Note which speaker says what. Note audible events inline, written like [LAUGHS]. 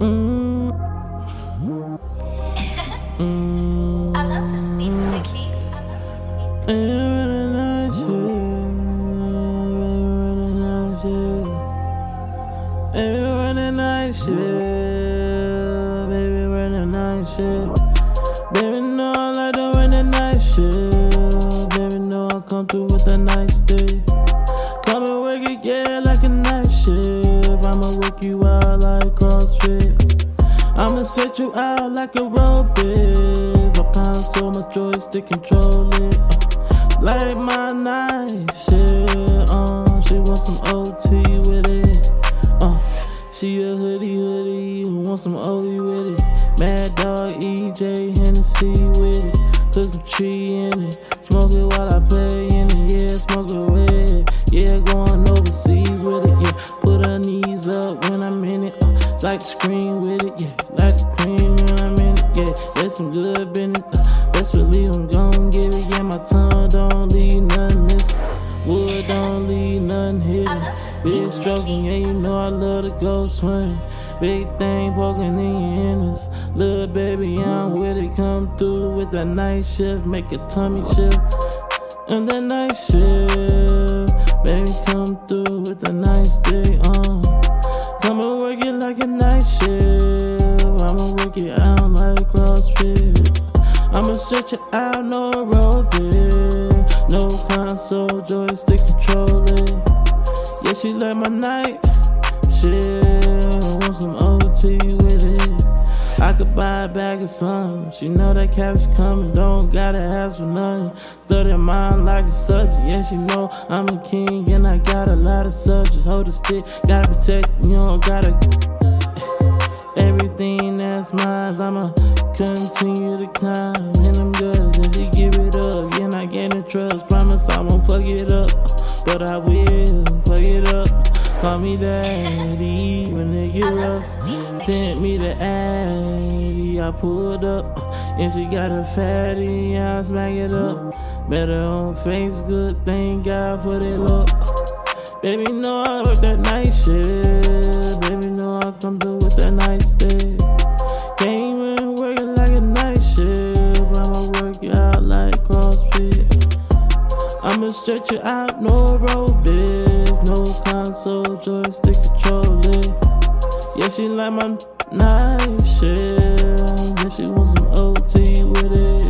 Speaker 1: Mm. [LAUGHS] I love this beat, Baby, run a shit. Baby, run a shit. Baby, know I like to run a nice shit. Baby, know I come through with a nice day. I'ma you out like a robot. My console, my joystick control it. Uh, like my night shit. Uh, she wants some OT with it. Uh, she a hoodie hoodie who wants some OE with it. Mad Dog, E&J, Hennessy with it. Put some tree in it. Don't leave nothing hidden. Big stroking, yeah, you know I love to go swimming. Big thing poking in your innards. Little baby, I'm with it. Come through with that night shift, make your tummy shift. And that night shift, baby, come through with a nice day. On. Uh, come and work it like a night shift. I'ma work it out like a CrossFit. I'ma stretch it out, no aerobic. No console, joystick control it. Yeah, she like my night shit. Want some OT with it. I could buy a bag of something. She know that cash coming, don't gotta ask for nothing. Study mine like a subject. Yeah, she know I'm a king and I got a lot of subjects. Hold the stick, gotta protect, you don't gotta. [COUGHS] Everything that's mine, I'ma continue to climb. And I'm good, and she give it up. Yeah, not getting trust. But I will fuck it up. Call me daddy when they get rough. Sent me the addy, I pulled up. And she got a fatty, I smack it up. Better on face, good, thank God for that luck. Baby, know I work that night shit. Stretch you out, no aerobics, no console, joystick control it. Yeah, she like my night shift. Yeah, she want some OT with it.